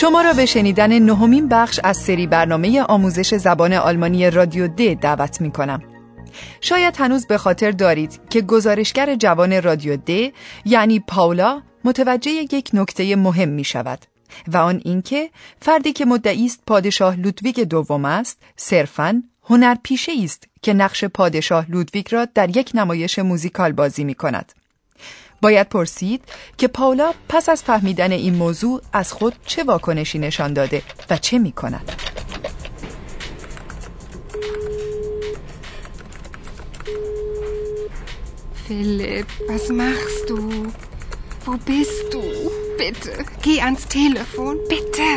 شما را به شنیدن نهمین بخش از سری برنامه آموزش زبان آلمانی رادیو D دعوت می کنم. شاید هنوز به خاطر دارید که گزارشگر جوان رادیو D یعنی پاولا متوجه یک نکته مهم می شود و آن اینکه فردی که مدعی است پادشاه لودویگ دوم است صرفاً هنرپیشه است که نقش پادشاه لودویگ را در یک نمایش موزیکال بازی می کند. باید پرسید که پاولا پس از فهمیدن این موضوع از خود چه واکنشی نشان داده و چه می کند؟ Philipp, was machst du? Wo bist du? Bitte, geh ans Telefon, bitte.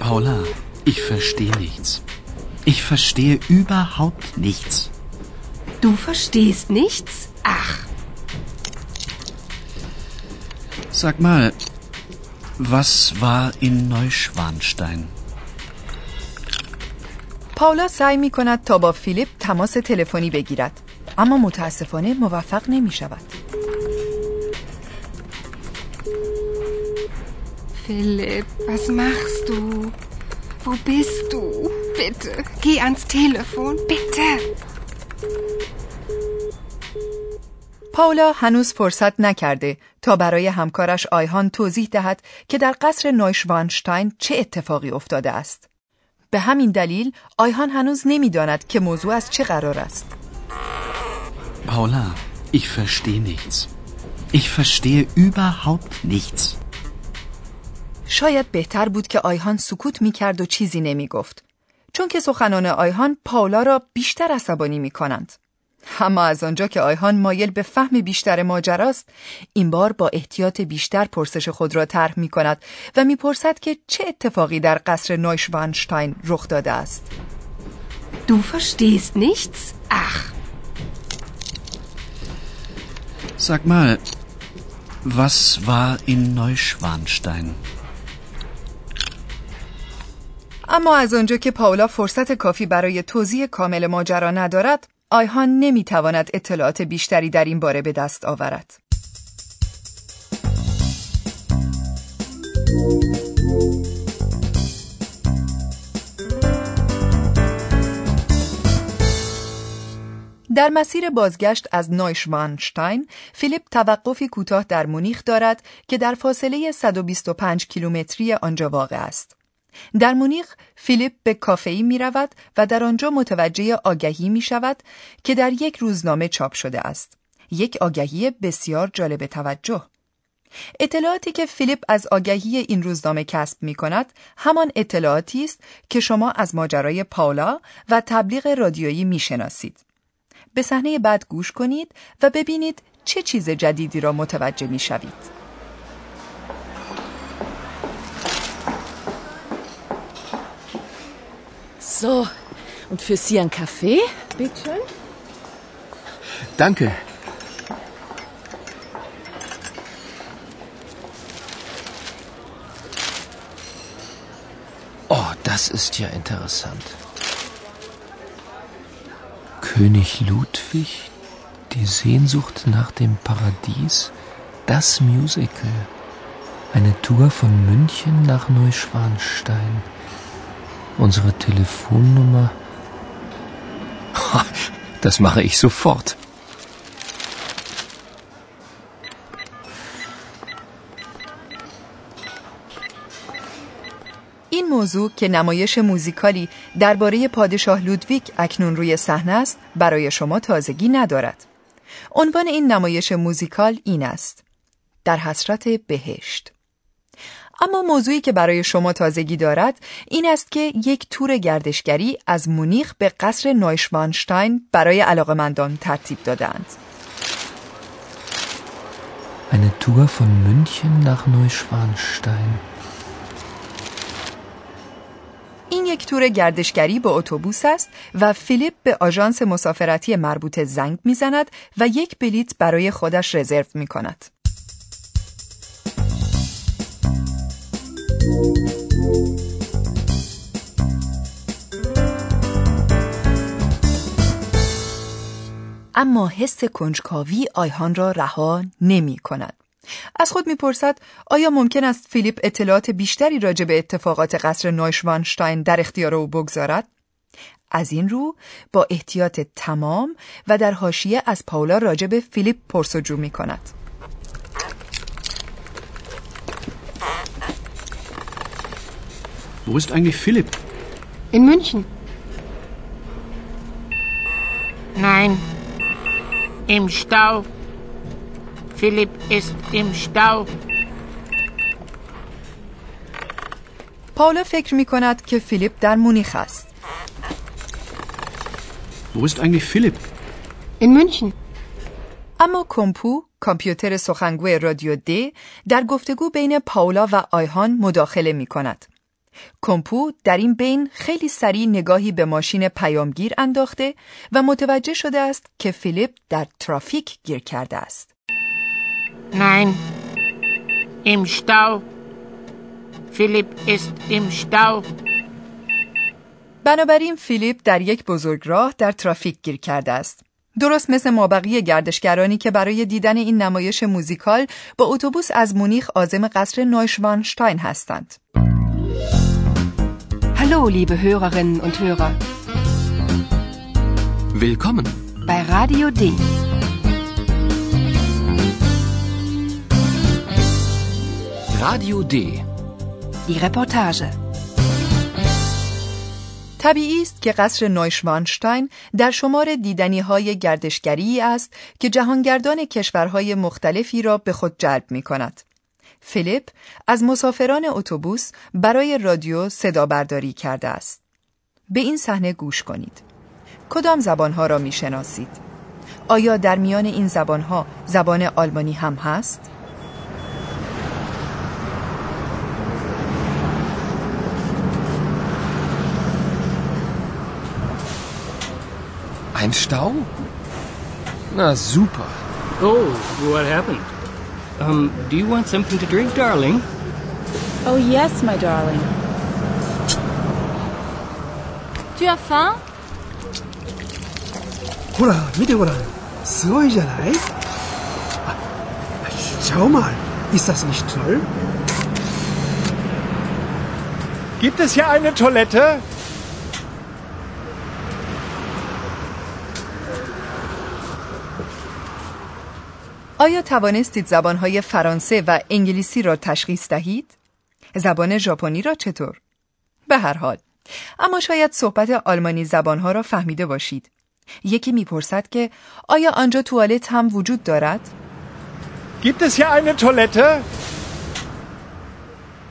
Paula, ich verstehe nichts. Ich verstehe überhaupt nichts. Du verstehst nichts? Ach. Sag mal, was war in Neuschwanstein? پاولا سعی می کند تا با فیلیپ تماس تلفنی بگیرد اما متاسفانه موفق نمی شود Philipp, was machst du? Wo bist du? Bitte, geh ans Telefon, bitte. پاولا هنوز فرصت نکرده تا برای همکارش آیهان توضیح دهد که در قصر نویشوانشتاین چه اتفاقی افتاده است. به همین دلیل آیهان هنوز نمی‌داند که موضوع از چه قرار است. Paula, ich verstehe nichts. Ich verstehe überhaupt nichts. شاید بهتر بود که آیهان سکوت می کرد و چیزی نمی گفت. چون که سخنان آیهان پاولا را بیشتر عصبانی می کنند. اما از آنجا که آیهان مایل به فهم بیشتر ماجراست این بار با احتیاط بیشتر پرسش خود را طرح می کند و می‌پرسد که چه اتفاقی در قصر نویشوانشتاین رخ داده است Du verstehst nichts? Ach. Sag mal, was war in Neuschwanstein? اما از آنجا که پاولا فرصت کافی برای توضیح کامل ماجرا ندارد آیهان نمی‌تواند اطلاعات بیشتری در این باره به دست آورد. در مسیر بازگشت از نویشوانشتاین، فیلیپ توقفی کوتاه در مونیخ دارد که در فاصله 125 کیلومتری آنجا واقع است. در مونیخ فیلیپ به کافه‌ای می رود و در آنجا متوجه آگهی می شود که در یک روزنامه چاپ شده است. یک آگهی بسیار جالب توجه. اطلاعاتی که فیلیپ از آگهی این روزنامه کسب می کند همان اطلاعاتی است که شما از ماجرای پاولا و تبلیغ رادیویی می شناسید. به صحنه بعد گوش کنید و ببینید چه چیز جدیدی را متوجه می شوید. So, und für Sie ein Kaffee? Bitte schön. Danke. Oh, das ist ja interessant. König Ludwig, die Sehnsucht nach dem Paradies, das Musical. Eine Tour von München nach Neuschwanstein. Unsere Telefonnummer. Das mache ich sofort. این موضوع که نمایش موزیکالی درباره پادشاه لودویگ اکنون روی صحنه است برای شما تازگی ندارد. عنوان این نمایش موزیکال این است. در حسرت بهشت. اما موضوعی که برای شما تازگی دارد این است که یک تور گردشگری از مونیخ به قصر نویشوانشتاین برای علاقمندان ترتیب دادند. Eine Tour von München nach Neuschwanstein. این یک تور گردشگری با اتوبوس است و فیلیپ به آژانس مسافرتی مربوطه زنگ می‌زند و یک بلیت برای خودش رزرو می کند. اما حس کنجکاوی آیهان را رها نمی کند. از خود می‌پرسد آیا ممکن است فیلیپ اطلاعات بیشتری راجع به اتفاقات قصر نویشوانشتاین در اختیار او بگذارد؟ از این رو با احتیاط تمام و در حاشیه از پاولا راجع به فیلیپ پرسجو می کند. Wo ist eigentlich Philipp? In München. Nein, im Stau. Philipp ist im Stau. پاولا فکر می کند که فیلیپ در مونیخ است. Wo ist eigentlich Philipp? In München. اما کمپو کامپیوتر سخنگوی رادیو دی در گفتگو بین پاولا و آیهان مداخله می کند. کمپو در این بین خیلی سریع نگاهی به ماشین پیامگیر انداخته و متوجه شده است که فیلیپ در ترافیک گیر کرده است. Nein, im Stau. Philipp ist im Stau. بنابراین فیلیپ در یک بزرگراه در ترافیک گیر کرده است. درست مثل مابقی گردشگرانی که برای دیدن این نمایش موزیکال با اتوبوس از مونیخ عازم قصر نویشوانشتاین هستند. Hallo, liebe Hörerinnen und Hörer. Willkommen. Bei Radio D. Radio D. Die Reportage. طبیعی است که قصر نویشوانشتاین در شمار دیدنی های گردشگری است که جهانگردان کشورهای مختلفی را به خود جلب می کند. فیلیپ از مسافران اتوبوس برای رادیو صدا برداری کرده است. به این صحنه گوش کنید. کدام زبانها را می شناسید؟ آیا در میان این زبانها زبان آلمانی هم هست؟ Ein Stau? Na super. Oh, what happened? Um, do you want something to drink, darling? Oh yes, my darling. Tu as faim? ほら見てごらんすごいじゃないあ Schau mal ist das nicht toll Gibt es hier eine Toilette? آیا توانستید زبانهای فرانسه و انگلیسی را تشخیص دهید؟ زبان ژاپنی را چطور؟ به هر حال اما شاید صحبت آلمانی زبانها را فهمیده باشید. یکی می‌پرسد که آیا آنجا توالت هم وجود دارد؟ Gibt es hier eine Toilette?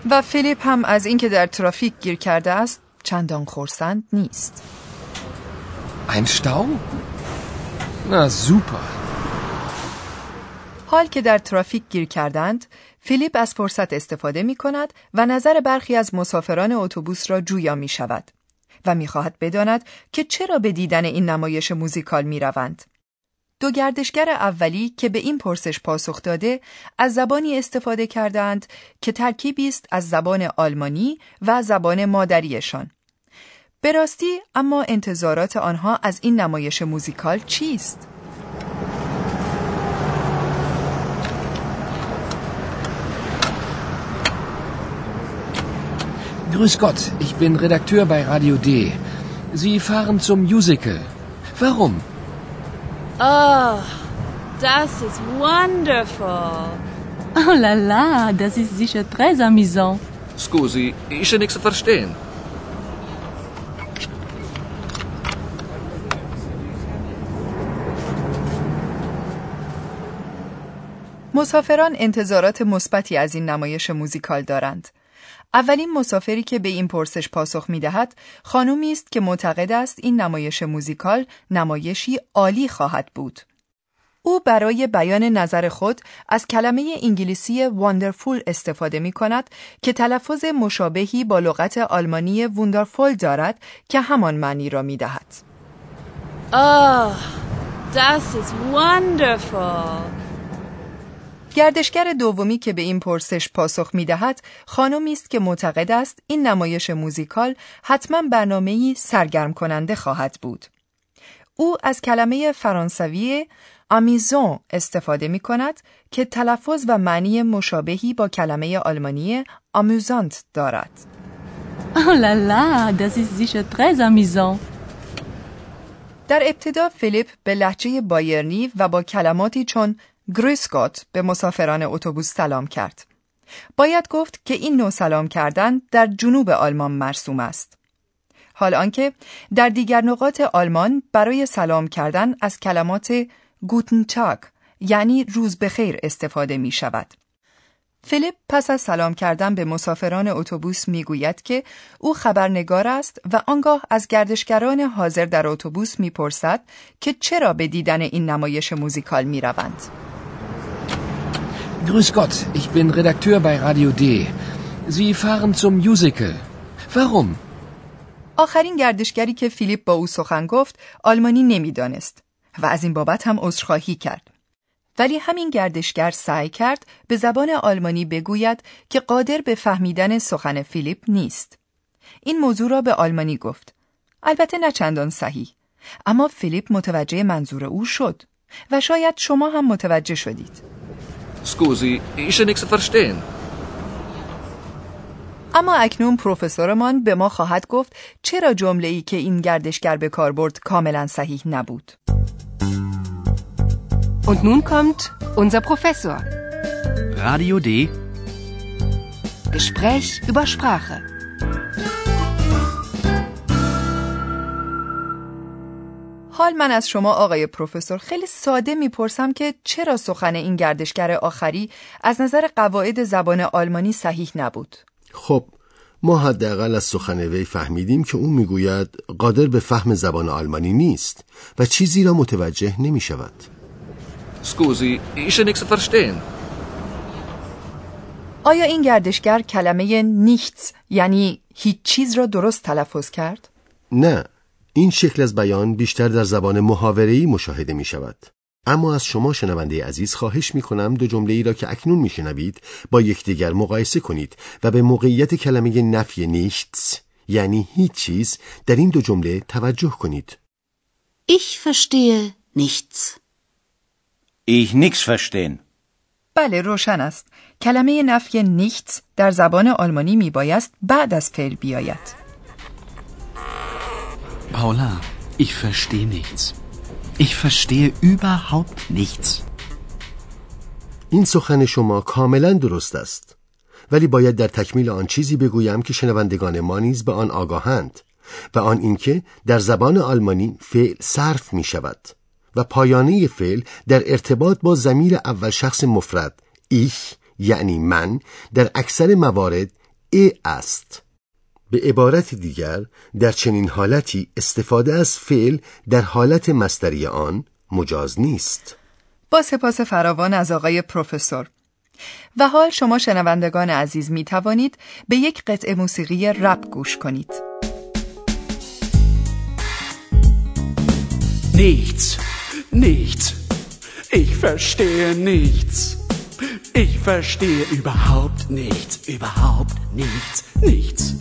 و فیلیپ هم از اینکه در ترافیک گیر کرده است چندان خورسند نیست. Ein Stau? Na super. حال که در ترافیک گیر کردند، فیلیپ از فرصت استفاده می کند و نظر برخی از مسافران اتوبوس را جویا می شود و می خواهد بداند که چرا به دیدن این نمایش موزیکال می روند. دو گردشگر اولی که به این پرسش پاسخ داده از زبانی استفاده کردند که ترکیبی است از زبان آلمانی و زبان مادریشان. به راستی اما انتظارات آنها از این نمایش موزیکال چیست؟ Grüß Gott, ich bin Redakteur bei Radio D. Sie fahren zum Musical. Warum? Oh, das ist wonderful. Oh la la, das ist sicher très amusant. Scusi, ist ja nichts zu verstehen. مسافران انتظارات مثبتی از این نمایش موزیکال دارند. اولین مسافری که به این پرسش پاسخ می دهد خانومی است که معتقد است این نمایش موزیکال نمایشی عالی خواهد بود. او برای بیان نظر خود از کلمه انگلیسی واندرفول استفاده می کند که تلفظ مشابهی با لغت آلمانی ووندرفول دارد که همان معنی را می دهد. Oh, das wonderful. گردشگر دومی که به این پرسش پاسخ می دهد خانمی است که معتقد است این نمایش موزیکال حتما برنامه‌ای سرگرم کننده خواهد بود. او از کلمه فرانسوی آمیزون استفاده می کند که تلفظ و معنی مشابهی با کلمه آلمانی آموزانت دارد. Oh la la, das ist sicher très amusant. در ابتدا فیلیپ به لحجه بایرنی و با کلماتی چون گریسکات به مسافران اتوبوس سلام کرد. باید گفت که این نوع سلام کردن در جنوب آلمان مرسوم است. حال آنکه در دیگر نقاط آلمان برای سلام کردن از کلمات گوتن تاگ یعنی روز بخیر استفاده می شود. فیلیپ پس از سلام کردن به مسافران اتوبوس می‌گوید که او خبرنگار است و آنگاه از گردشگران حاضر در اتوبوس می‌پرسد که چرا به دیدن این نمایش موزیکال می‌روند. Grüß Gott, ich bin Redakteur bei Radio D. Sie fahren zum Musical. Warum? آخرین گردشگری که فیلیپ با او سخن گفت آلمانی نمی‌دانست و از این بابت هم عذرخواهی کرد. ولی همین گردشگر سعی کرد به زبان آلمانی بگوید که قادر به فهمیدن سخن فیلیپ نیست. این موضوع را به آلمانی گفت. البته نه چندان صحیح. اما فیلیپ متوجه منظور او شد و شاید شما هم متوجه شدید. سکوزی ایشه نیکس فرشتین اما اکنون پروفسورمان به ما خواهد گفت چرا جمله ای که این گردشگر به کار برد کاملا صحیح نبود. و نون کمت unser پروفسور رادیو دی گسپرش über سپراخه حال من از شما آقای پروفسور خیلی ساده می‌پرسم که چرا سخن این گردشگر آخری از نظر قواعد زبان آلمانی صحیح نبود؟ خب ما حداقل از سخن وی فهمیدیم که او می‌گوید قادر به فهم زبان آلمانی نیست و چیزی را متوجه نمی شود. آیا این گردشگر کلمه نیchts یعنی هیچ چیز را درست تلفظ کرد؟ نه این شکل از بیان بیشتر در زبان محاوره‌ای مشاهده می شود. اما از شما شنونده عزیز خواهش می کنم دو جمله ای را که اکنون می شنوید با یکدیگر مقایسه کنید و به موقعیت کلمه نفی نیشتس یعنی هیچ چیز در این دو جمله توجه کنید. Ich verstehe nichts. Ich nix verstehen. بله روشن است. کلمه نفی نیchts در زبان آلمانی می بایست بعد از فعل بیاید. Paula, ich verstehe nichts. Ich verstehe überhaupt nichts. این سخن شما کاملا درست است. ولی باید در تکمیل آن چیزی بگویم که شنوندگان ما نیز به آن آگاهند و آن اینکه در زبان آلمانی فعل صرف می شود و پایانه فعل در ارتباط با زمیر اول شخص مفرد ایش یعنی من در اکثر موارد ای است به عبارت دیگر در چنین حالتی استفاده از فعل در حالت مستری آن مجاز نیست با سپاس فراوان از آقای پروفسور و حال شما شنوندگان عزیز می توانید به یک قطعه موسیقی رپ گوش کنید Nichts, nichts, ich verstehe nichts. Ich verstehe überhaupt nichts, überhaupt nichts, nichts.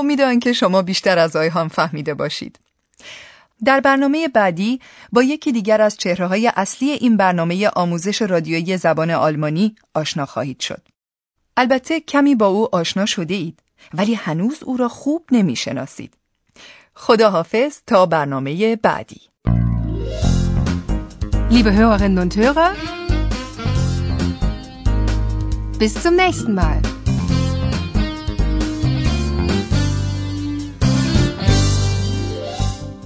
امید آنکه شما بیشتر از هم فهمیده باشید. در برنامه بعدی با یکی دیگر از چهره های اصلی این برنامه آموزش رادیویی زبان آلمانی آشنا خواهید شد. البته کمی با او آشنا شده اید ولی هنوز او را خوب نمی شناسید. خدا حافظ تا برنامه بعدی. Liebe Hörerinnen und Hörer, bis zum nächsten Mal.